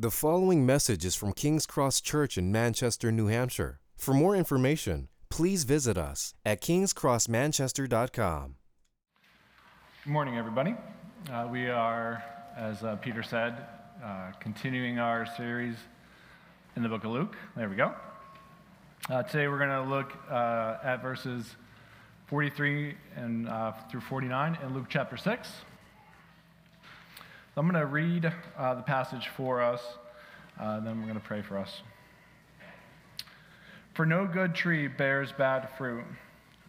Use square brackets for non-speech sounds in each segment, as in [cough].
The following message is from King's Cross Church in Manchester, New Hampshire. For more information, please visit us at kingscrossmanchester.com. Good morning, everybody. Uh, we are, as uh, Peter said, uh, continuing our series in the book of Luke. There we go. Uh, today we're going to look uh, at verses 43 and uh, through 49 in Luke chapter 6. I'm going to read uh, the passage for us, uh, then we're going to pray for us. For no good tree bears bad fruit,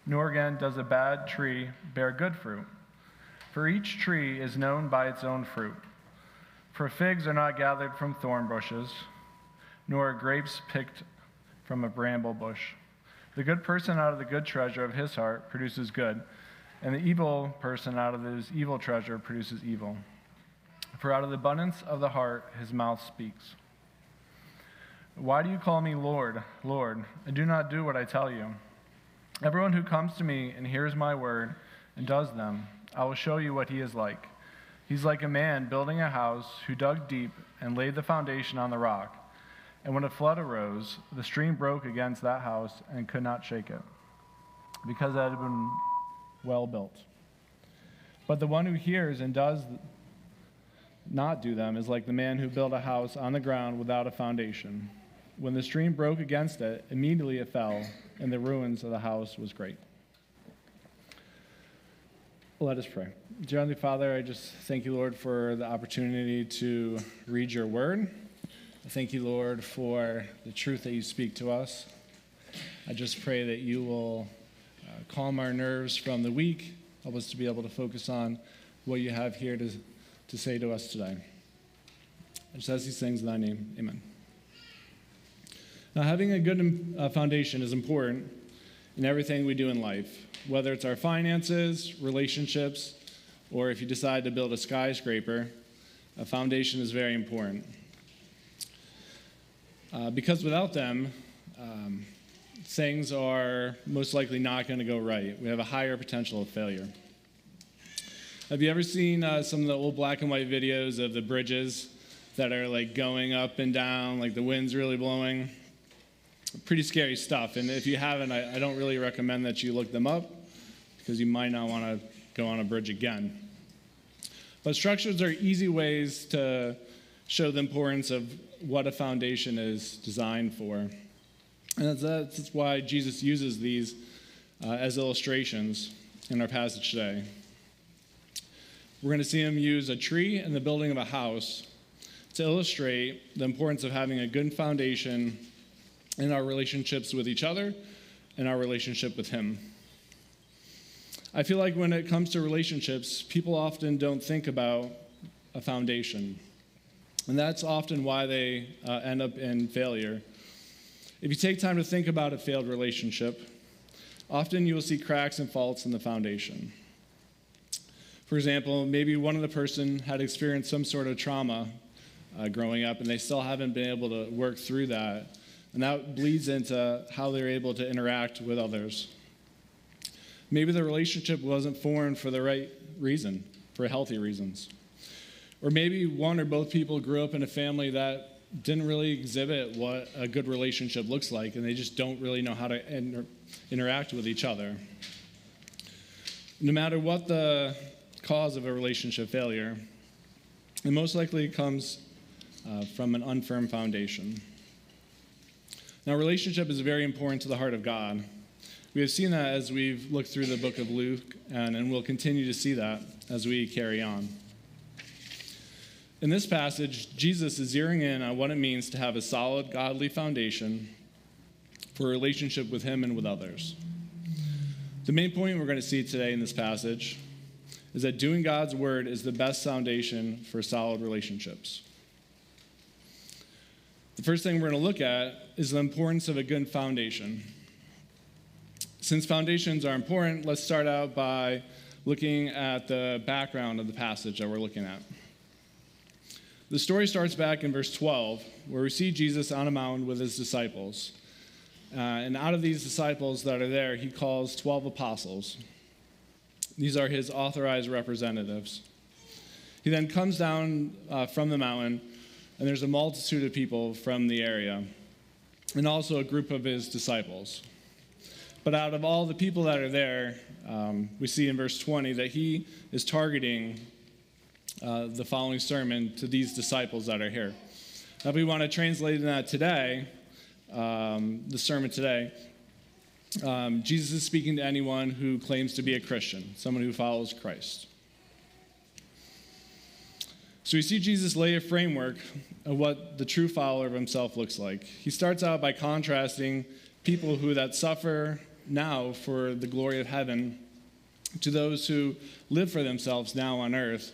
nor again does a bad tree bear good fruit. For each tree is known by its own fruit. For figs are not gathered from thorn bushes, nor are grapes picked from a bramble bush. The good person out of the good treasure of his heart produces good, and the evil person out of his evil treasure produces evil. For out of the abundance of the heart his mouth speaks. Why do you call me Lord, Lord, and do not do what I tell you? Everyone who comes to me and hears my word and does them, I will show you what he is like. He's like a man building a house who dug deep and laid the foundation on the rock. And when a flood arose, the stream broke against that house and could not shake it, because it had been well built. But the one who hears and does not do them is like the man who built a house on the ground without a foundation. When the stream broke against it, immediately it fell, and the ruins of the house was great. Let us pray. Dear Heavenly Father, I just thank you, Lord, for the opportunity to read your word. I thank you, Lord, for the truth that you speak to us. I just pray that you will uh, calm our nerves from the week, help us to be able to focus on what you have here to, to say to us today. I says these things in thy name. Amen. Now, having a good uh, foundation is important in everything we do in life, whether it's our finances, relationships, or if you decide to build a skyscraper, a foundation is very important. Uh, because without them, um, things are most likely not going to go right. We have a higher potential of failure. Have you ever seen uh, some of the old black and white videos of the bridges that are like going up and down, like the wind's really blowing? Pretty scary stuff. And if you haven't, I, I don't really recommend that you look them up because you might not want to go on a bridge again. But structures are easy ways to show the importance of what a foundation is designed for. And that's, that's why Jesus uses these uh, as illustrations in our passage today. We're going to see him use a tree and the building of a house to illustrate the importance of having a good foundation in our relationships with each other and our relationship with him. I feel like when it comes to relationships, people often don't think about a foundation. And that's often why they uh, end up in failure. If you take time to think about a failed relationship, often you will see cracks and faults in the foundation. For example, maybe one of the person had experienced some sort of trauma uh, growing up and they still haven't been able to work through that. And that bleeds into how they're able to interact with others. Maybe the relationship wasn't formed for the right reason, for healthy reasons. Or maybe one or both people grew up in a family that didn't really exhibit what a good relationship looks like, and they just don't really know how to inter- interact with each other. No matter what the cause of a relationship failure, it most likely comes uh, from an unfirm foundation. Now, relationship is very important to the heart of God. We have seen that as we've looked through the book of Luke, and, and we'll continue to see that as we carry on. In this passage, Jesus is zeroing in on what it means to have a solid, godly foundation for a relationship with Him and with others. The main point we're going to see today in this passage is that doing God's word is the best foundation for solid relationships. The first thing we're going to look at is the importance of a good foundation. Since foundations are important, let's start out by looking at the background of the passage that we're looking at. The story starts back in verse 12, where we see Jesus on a mountain with his disciples. Uh, and out of these disciples that are there, he calls 12 apostles. These are his authorized representatives. He then comes down uh, from the mountain and there's a multitude of people from the area, and also a group of his disciples. But out of all the people that are there, um, we see in verse 20 that he is targeting uh, the following sermon to these disciples that are here. Now, if we want to translate that today, um, the sermon today, um, Jesus is speaking to anyone who claims to be a Christian, someone who follows Christ. So we see Jesus lay a framework of what the true follower of himself looks like. He starts out by contrasting people who that suffer now for the glory of heaven to those who live for themselves now on earth.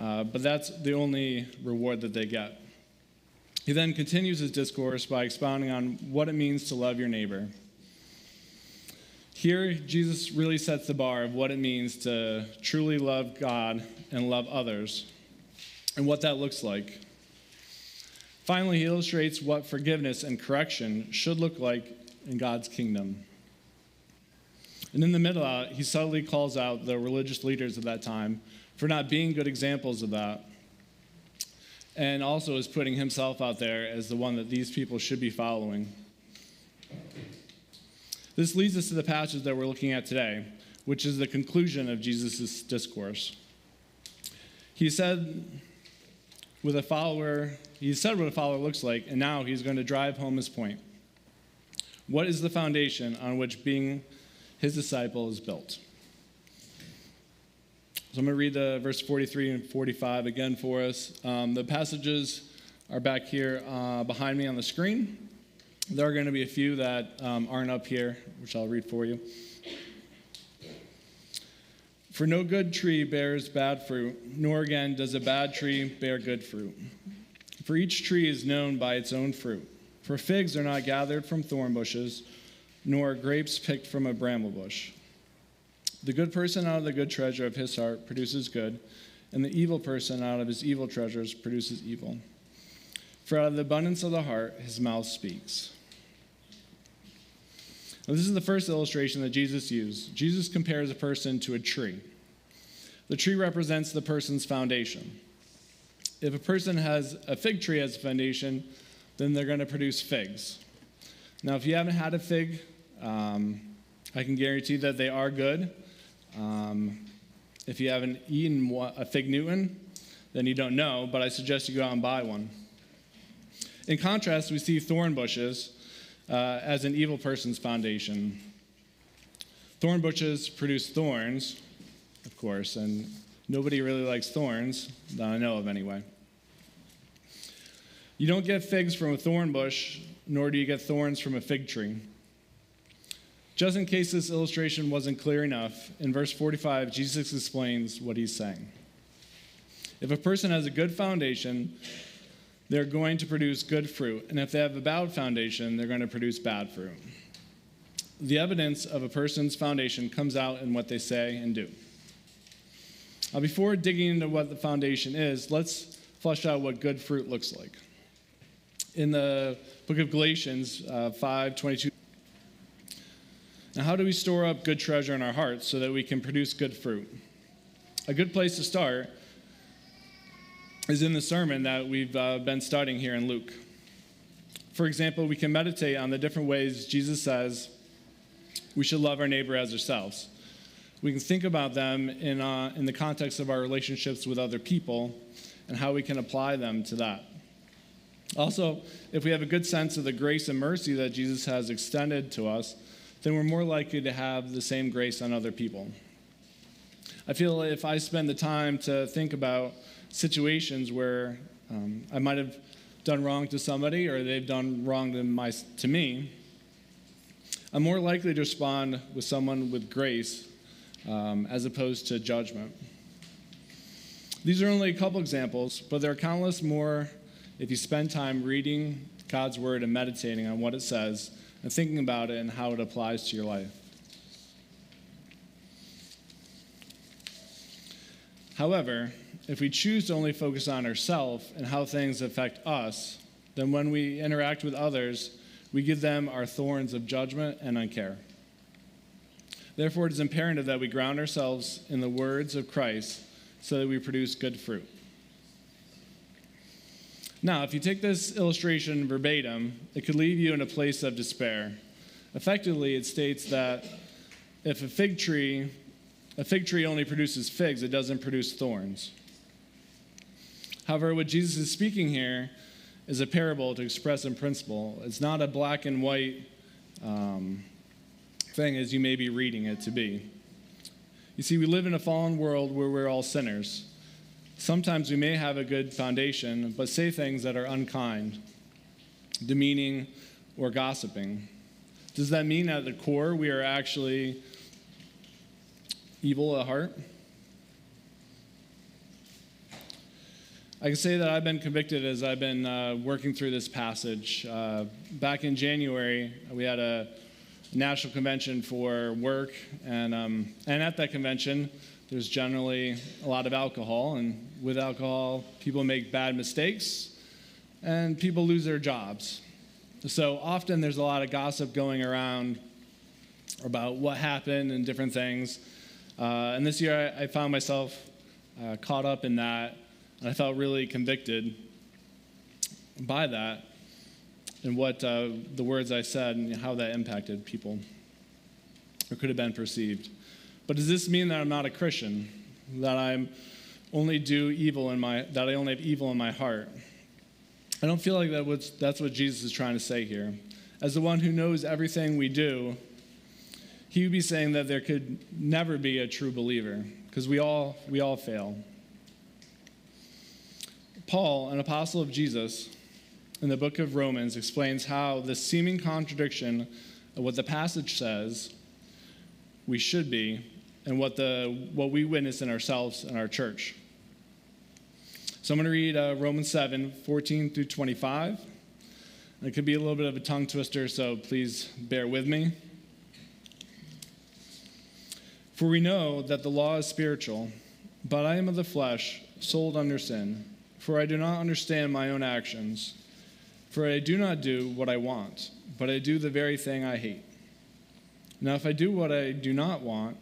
Uh, but that's the only reward that they get. He then continues his discourse by expounding on what it means to love your neighbor. Here, Jesus really sets the bar of what it means to truly love God and love others and what that looks like. Finally, he illustrates what forgiveness and correction should look like in God's kingdom. And in the middle, uh, he subtly calls out the religious leaders of that time for not being good examples of that, and also is putting himself out there as the one that these people should be following. This leads us to the passage that we're looking at today, which is the conclusion of Jesus' discourse. He said, with a follower, he said what a follower looks like, and now he's going to drive home his point. What is the foundation on which being his disciple is built? So I'm going to read the verse 43 and 45 again for us. Um, the passages are back here uh, behind me on the screen. There are going to be a few that um, aren't up here, which I'll read for you. For no good tree bears bad fruit, nor again does a bad tree bear good fruit. For each tree is known by its own fruit. For figs are not gathered from thorn bushes, nor grapes picked from a bramble bush. The good person out of the good treasure of his heart produces good, and the evil person out of his evil treasures produces evil. For out of the abundance of the heart, his mouth speaks. Now, this is the first illustration that Jesus used. Jesus compares a person to a tree. The tree represents the person's foundation. If a person has a fig tree as a foundation, then they're going to produce figs. Now, if you haven't had a fig, um, I can guarantee that they are good. Um, if you haven't eaten a fig Newton, then you don't know, but I suggest you go out and buy one. In contrast, we see thorn bushes uh, as an evil person's foundation. Thorn bushes produce thorns, of course, and nobody really likes thorns, that I know of anyway. You don't get figs from a thorn bush, nor do you get thorns from a fig tree. Just in case this illustration wasn't clear enough, in verse 45, Jesus explains what he's saying. If a person has a good foundation, they're going to produce good fruit. And if they have a bad foundation, they're going to produce bad fruit. The evidence of a person's foundation comes out in what they say and do. Now, before digging into what the foundation is, let's flesh out what good fruit looks like. In the book of Galatians uh, 5 22, now, how do we store up good treasure in our hearts so that we can produce good fruit? A good place to start is in the sermon that we've uh, been studying here in Luke. For example, we can meditate on the different ways Jesus says we should love our neighbor as ourselves. We can think about them in, uh, in the context of our relationships with other people and how we can apply them to that. Also, if we have a good sense of the grace and mercy that Jesus has extended to us, then we're more likely to have the same grace on other people. I feel if I spend the time to think about situations where um, I might have done wrong to somebody or they've done wrong to, my, to me, I'm more likely to respond with someone with grace um, as opposed to judgment. These are only a couple examples, but there are countless more if you spend time reading God's Word and meditating on what it says and thinking about it and how it applies to your life. However, if we choose to only focus on ourselves and how things affect us, then when we interact with others, we give them our thorns of judgment and uncare. Therefore, it is imperative that we ground ourselves in the words of Christ so that we produce good fruit. Now, if you take this illustration verbatim, it could leave you in a place of despair. Effectively, it states that if a fig tree, a fig tree only produces figs, it doesn't produce thorns. However, what Jesus is speaking here is a parable to express in principle. It's not a black and white um, thing as you may be reading it to be. You see, we live in a fallen world where we're all sinners. Sometimes we may have a good foundation, but say things that are unkind, demeaning, or gossiping. Does that mean at the core we are actually evil at heart? I can say that I've been convicted as I've been uh, working through this passage. Uh, back in January, we had a national convention for work, and, um, and at that convention, there's generally a lot of alcohol, and with alcohol, people make bad mistakes and people lose their jobs. So often there's a lot of gossip going around about what happened and different things. Uh, and this year I, I found myself uh, caught up in that, I felt really convicted by that and what uh, the words I said and how that impacted people or could have been perceived. But does this mean that I'm not a Christian? That I'm only do evil in my that I only have evil in my heart? I don't feel like that was, that's what Jesus is trying to say here. As the one who knows everything we do, he would be saying that there could never be a true believer because we all we all fail. Paul, an apostle of Jesus, in the book of Romans explains how the seeming contradiction of what the passage says we should be and what, the, what we witness in ourselves and our church. So I'm going to read uh, Romans 7 14 through 25. It could be a little bit of a tongue twister, so please bear with me. For we know that the law is spiritual, but I am of the flesh, sold under sin. For I do not understand my own actions. For I do not do what I want, but I do the very thing I hate. Now, if I do what I do not want,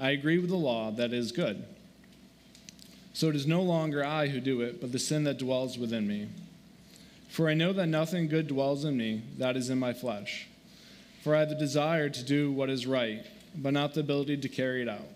I agree with the law that is good. So it is no longer I who do it, but the sin that dwells within me. For I know that nothing good dwells in me, that is in my flesh. For I have the desire to do what is right, but not the ability to carry it out.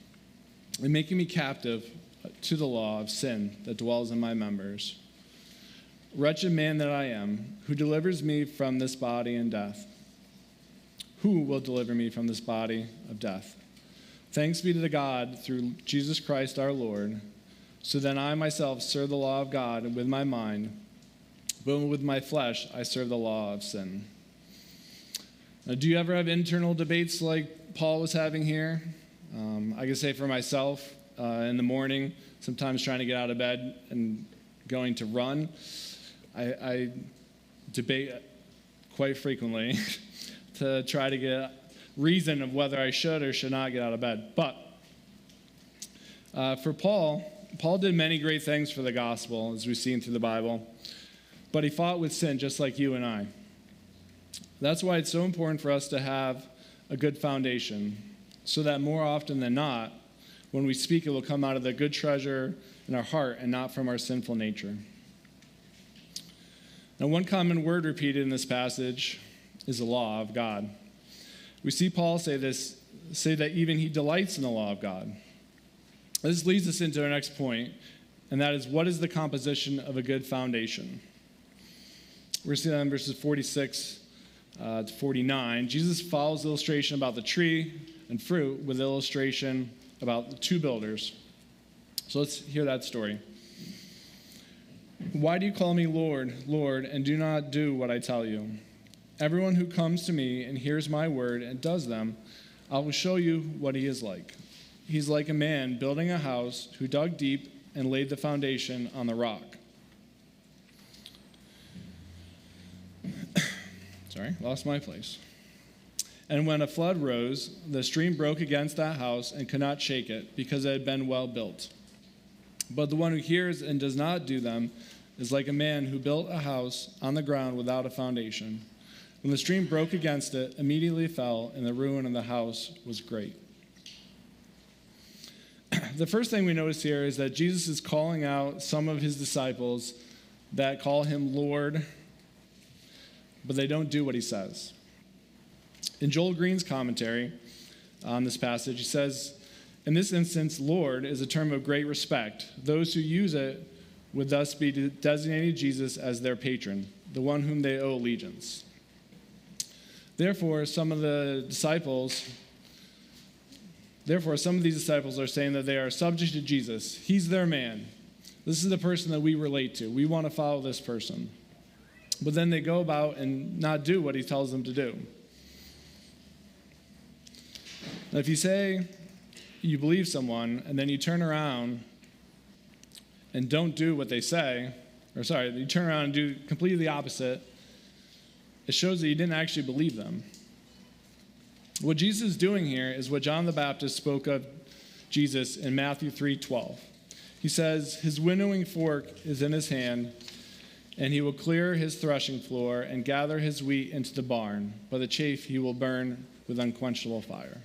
and making me captive to the law of sin that dwells in my members. Wretched man that I am, who delivers me from this body and death? Who will deliver me from this body of death? Thanks be to the God through Jesus Christ our Lord. So then I myself serve the law of God with my mind, but with my flesh I serve the law of sin. Now, do you ever have internal debates like Paul was having here? Um, I can say for myself, uh, in the morning, sometimes trying to get out of bed and going to run, I, I debate quite frequently [laughs] to try to get reason of whether I should or should not get out of bed. But uh, for Paul, Paul did many great things for the gospel, as we've seen through the Bible, but he fought with sin just like you and I. That's why it's so important for us to have a good foundation so that more often than not, when we speak, it will come out of the good treasure in our heart and not from our sinful nature. Now, one common word repeated in this passage is the law of God. We see Paul say this, say that even he delights in the law of God. This leads us into our next point, and that is what is the composition of a good foundation? We're seeing that in verses 46 uh, to 49. Jesus follows the illustration about the tree and fruit with illustration about two builders. So let's hear that story. Why do you call me Lord, Lord, and do not do what I tell you? Everyone who comes to me and hears my word and does them, I will show you what he is like. He's like a man building a house who dug deep and laid the foundation on the rock. [coughs] Sorry, lost my place. And when a flood rose, the stream broke against that house and could not shake it, because it had been well built. But the one who hears and does not do them is like a man who built a house on the ground without a foundation. When the stream broke against it, immediately fell, and the ruin of the house was great. [clears throat] the first thing we notice here is that Jesus is calling out some of his disciples that call him Lord, but they don't do what he says. In Joel Green's commentary on this passage, he says, In this instance, Lord is a term of great respect. Those who use it would thus be designating Jesus as their patron, the one whom they owe allegiance. Therefore, some of the disciples, therefore, some of these disciples are saying that they are subject to Jesus. He's their man. This is the person that we relate to. We want to follow this person. But then they go about and not do what he tells them to do. If you say you believe someone and then you turn around and don't do what they say, or sorry, you turn around and do completely the opposite, it shows that you didn't actually believe them. What Jesus is doing here is what John the Baptist spoke of Jesus in Matthew 3:12. He says, "His winnowing fork is in his hand, and he will clear his threshing floor and gather his wheat into the barn, but the chaff he will burn with unquenchable fire."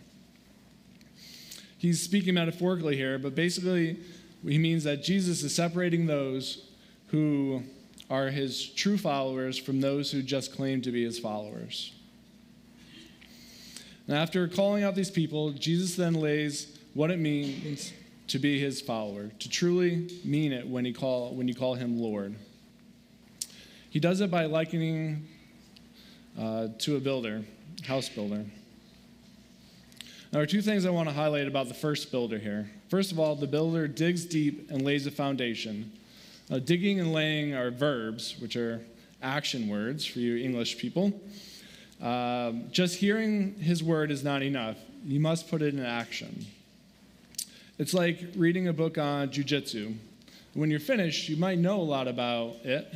He's speaking metaphorically here, but basically he means that Jesus is separating those who are his true followers from those who just claim to be his followers. Now, after calling out these people, Jesus then lays what it means to be his follower, to truly mean it when, he call, when you call him Lord. He does it by likening uh, to a builder, house builder. There are two things I want to highlight about the first builder here. First of all, the builder digs deep and lays a foundation. Now, digging and laying are verbs, which are action words for you English people. Uh, just hearing his word is not enough. You must put it in action. It's like reading a book on jujitsu. When you're finished, you might know a lot about it,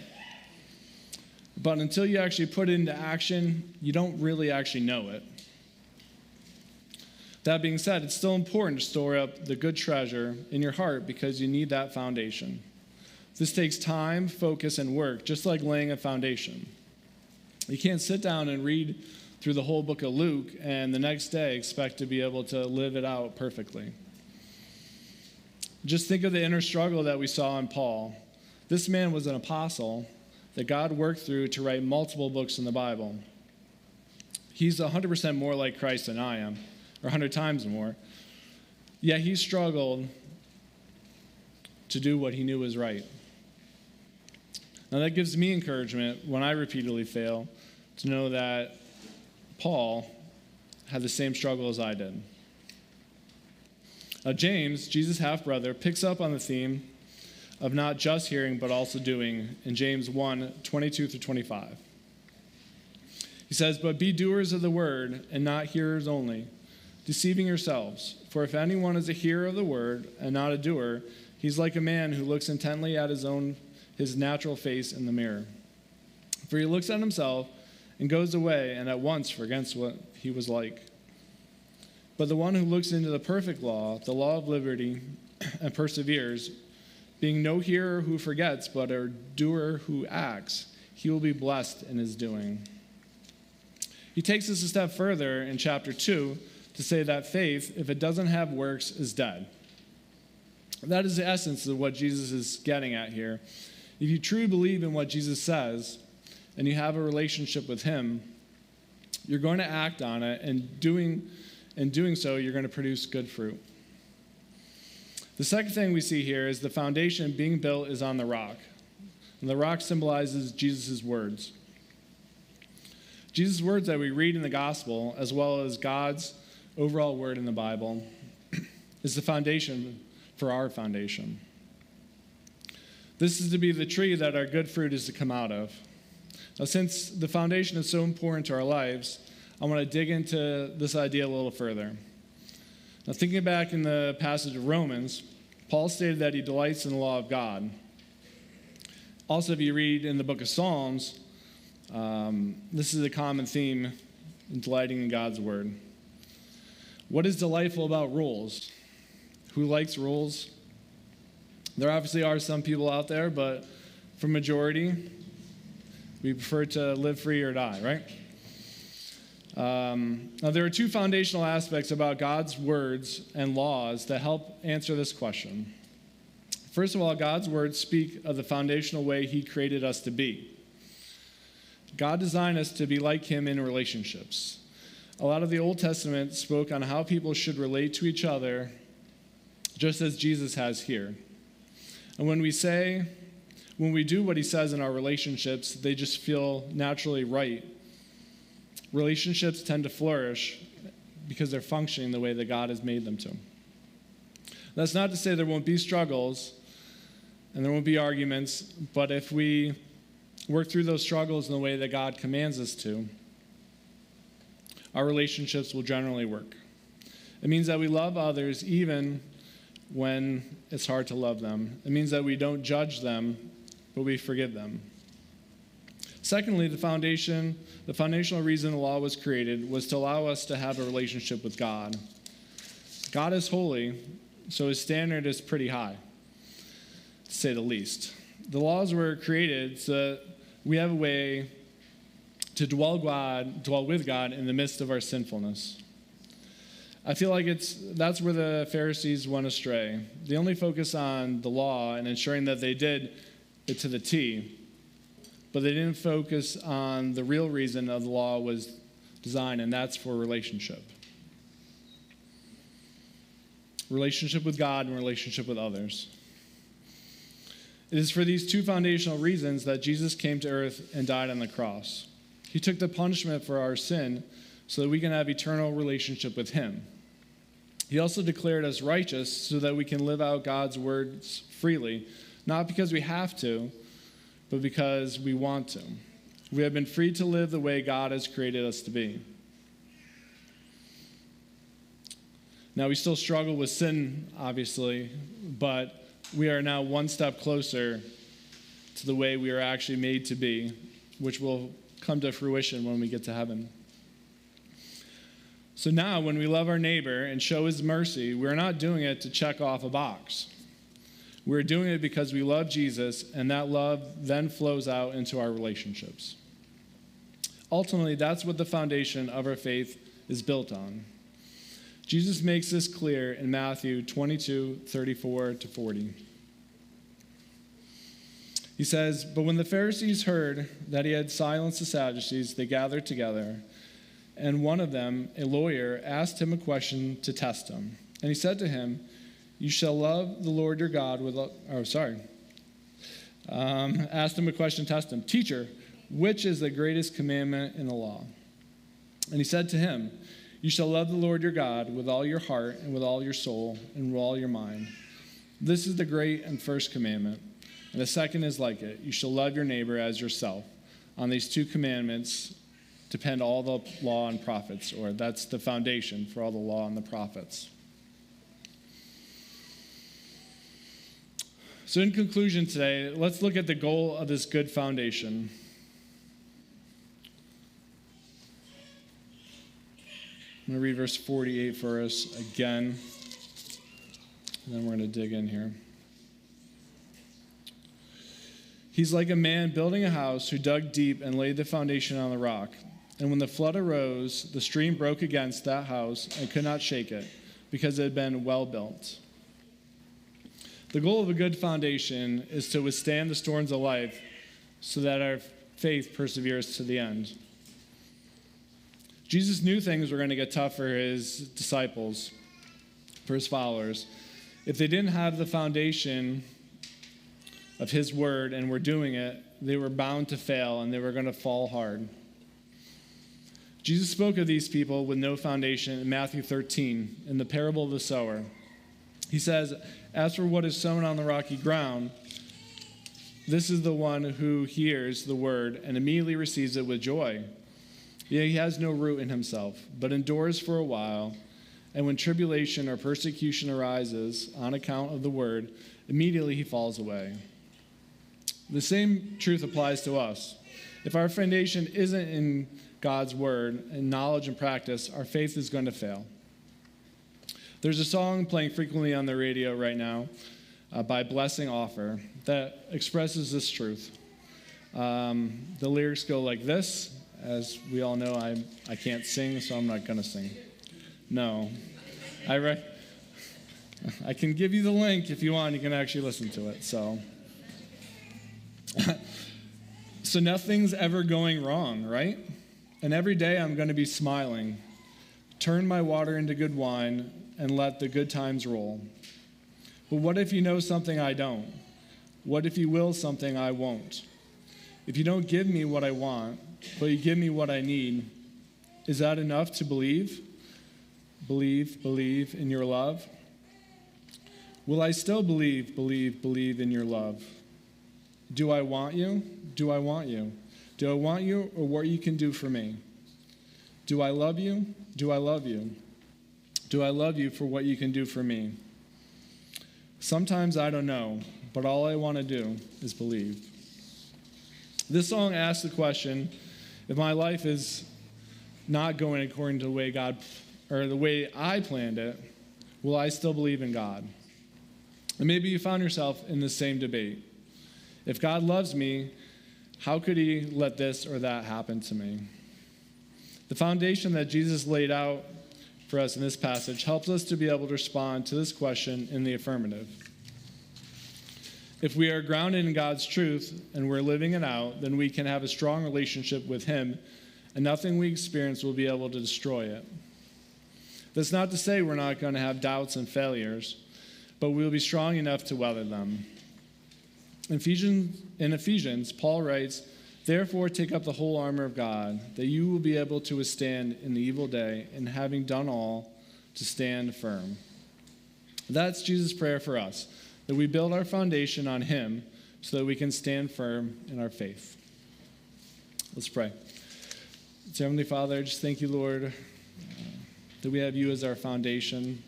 but until you actually put it into action, you don't really actually know it. That being said, it's still important to store up the good treasure in your heart because you need that foundation. This takes time, focus, and work, just like laying a foundation. You can't sit down and read through the whole book of Luke and the next day expect to be able to live it out perfectly. Just think of the inner struggle that we saw in Paul. This man was an apostle that God worked through to write multiple books in the Bible. He's 100% more like Christ than I am or 100 times more. Yet he struggled to do what he knew was right. Now, that gives me encouragement when I repeatedly fail to know that Paul had the same struggle as I did. Now, James, Jesus' half brother, picks up on the theme of not just hearing but also doing in James 1 22 through 25. He says, But be doers of the word and not hearers only deceiving yourselves. For if anyone is a hearer of the word and not a doer, he's like a man who looks intently at his own his natural face in the mirror. For he looks at himself and goes away and at once forgets what he was like. But the one who looks into the perfect law, the law of liberty, [clears throat] and perseveres, being no hearer who forgets, but a doer who acts, he will be blessed in his doing. He takes us a step further in chapter 2 to say that faith, if it doesn't have works, is dead. That is the essence of what Jesus is getting at here. If you truly believe in what Jesus says and you have a relationship with Him, you're going to act on it, and doing, and doing so, you're going to produce good fruit. The second thing we see here is the foundation being built is on the rock. And the rock symbolizes Jesus' words. Jesus' words that we read in the gospel, as well as God's overall word in the Bible is the foundation for our foundation. This is to be the tree that our good fruit is to come out of. Now, since the foundation is so important to our lives, I want to dig into this idea a little further. Now, thinking back in the passage of Romans, Paul stated that he delights in the law of God. Also, if you read in the book of Psalms, Um, this is a common theme in delighting in God's word. What is delightful about rules? Who likes rules? There obviously are some people out there, but for majority, we prefer to live free or die, right? Um, now, there are two foundational aspects about God's words and laws that help answer this question. First of all, God's words speak of the foundational way He created us to be. God designed us to be like Him in relationships. A lot of the Old Testament spoke on how people should relate to each other, just as Jesus has here. And when we say, when we do what He says in our relationships, they just feel naturally right. Relationships tend to flourish because they're functioning the way that God has made them to. That's not to say there won't be struggles and there won't be arguments, but if we work through those struggles in the way that God commands us to, our relationships will generally work. It means that we love others even when it's hard to love them. It means that we don't judge them, but we forgive them. Secondly, the foundation, the foundational reason the law was created was to allow us to have a relationship with God. God is holy, so his standard is pretty high, to say the least. The laws were created so that we have a way to dwell God, dwell with God in the midst of our sinfulness. I feel like it's that's where the Pharisees went astray. They only focus on the law and ensuring that they did it to the T, but they didn't focus on the real reason of the law was designed, and that's for relationship. Relationship with God and relationship with others. It is for these two foundational reasons that Jesus came to earth and died on the cross. He took the punishment for our sin so that we can have eternal relationship with him. He also declared us righteous so that we can live out God's words freely, not because we have to, but because we want to. We have been free to live the way God has created us to be. Now, we still struggle with sin, obviously, but we are now one step closer to the way we are actually made to be, which will come to fruition when we get to heaven. So now, when we love our neighbor and show his mercy, we're not doing it to check off a box. We're doing it because we love Jesus, and that love then flows out into our relationships. Ultimately, that's what the foundation of our faith is built on. Jesus makes this clear in Matthew 22 34 to 40. He says, But when the Pharisees heard that he had silenced the Sadducees, they gathered together. And one of them, a lawyer, asked him a question to test him. And he said to him, You shall love the Lord your God with, oh, sorry. Um, asked him a question, test him. Teacher, which is the greatest commandment in the law? And he said to him, you shall love the Lord your God with all your heart and with all your soul and with all your mind. This is the great and first commandment. And the second is like it you shall love your neighbor as yourself. On these two commandments depend all the law and prophets, or that's the foundation for all the law and the prophets. So, in conclusion today, let's look at the goal of this good foundation. I'm going to read verse 48 for us again, and then we're going to dig in here. He's like a man building a house who dug deep and laid the foundation on the rock. And when the flood arose, the stream broke against that house and could not shake it because it had been well built. The goal of a good foundation is to withstand the storms of life so that our faith perseveres to the end. Jesus knew things were going to get tough for his disciples, for his followers. If they didn't have the foundation of his word and were doing it, they were bound to fail and they were going to fall hard. Jesus spoke of these people with no foundation in Matthew 13 in the parable of the sower. He says, As for what is sown on the rocky ground, this is the one who hears the word and immediately receives it with joy. Yet he has no root in himself, but endures for a while. And when tribulation or persecution arises on account of the word, immediately he falls away. The same truth applies to us. If our foundation isn't in God's word and knowledge and practice, our faith is going to fail. There's a song playing frequently on the radio right now uh, by Blessing Offor that expresses this truth. Um, the lyrics go like this. As we all know, I, I can't sing, so I'm not going to sing. No. I, re- [laughs] I can give you the link if you want. You can actually listen to it. So. [laughs] so nothing's ever going wrong, right? And every day I'm going to be smiling. Turn my water into good wine and let the good times roll. But what if you know something I don't? What if you will something I won't? If you don't give me what I want, but you give me what I need, is that enough to believe? Believe, believe in your love? Will I still believe, believe, believe in your love? Do I want you? Do I want you? Do I want you or what you can do for me? Do I love you? Do I love you? Do I love you for what you can do for me? Sometimes I don't know, but all I want to do is believe. This song asks the question if my life is not going according to the way God or the way I planned it, will I still believe in God? And maybe you found yourself in the same debate. If God loves me, how could he let this or that happen to me? The foundation that Jesus laid out for us in this passage helps us to be able to respond to this question in the affirmative. If we are grounded in God's truth and we're living it out, then we can have a strong relationship with Him, and nothing we experience will be able to destroy it. That's not to say we're not going to have doubts and failures, but we'll be strong enough to weather them. In Ephesians, in Ephesians, Paul writes, Therefore, take up the whole armor of God, that you will be able to withstand in the evil day, and having done all, to stand firm. That's Jesus' prayer for us, that we build our foundation on Him so that we can stand firm in our faith. Let's pray. So, Heavenly Father, just thank you, Lord, that we have you as our foundation,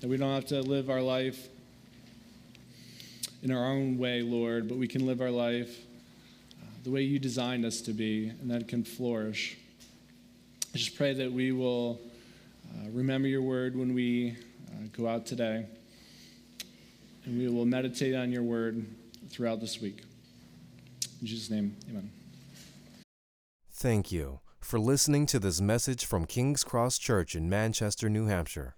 that we don't have to live our life in our own way, Lord, but we can live our life uh, the way you designed us to be, and that can flourish. I just pray that we will uh, remember your word when we uh, go out today, and we will meditate on your word throughout this week. In Jesus' name, amen. Thank you for listening to this message from King's Cross Church in Manchester, New Hampshire.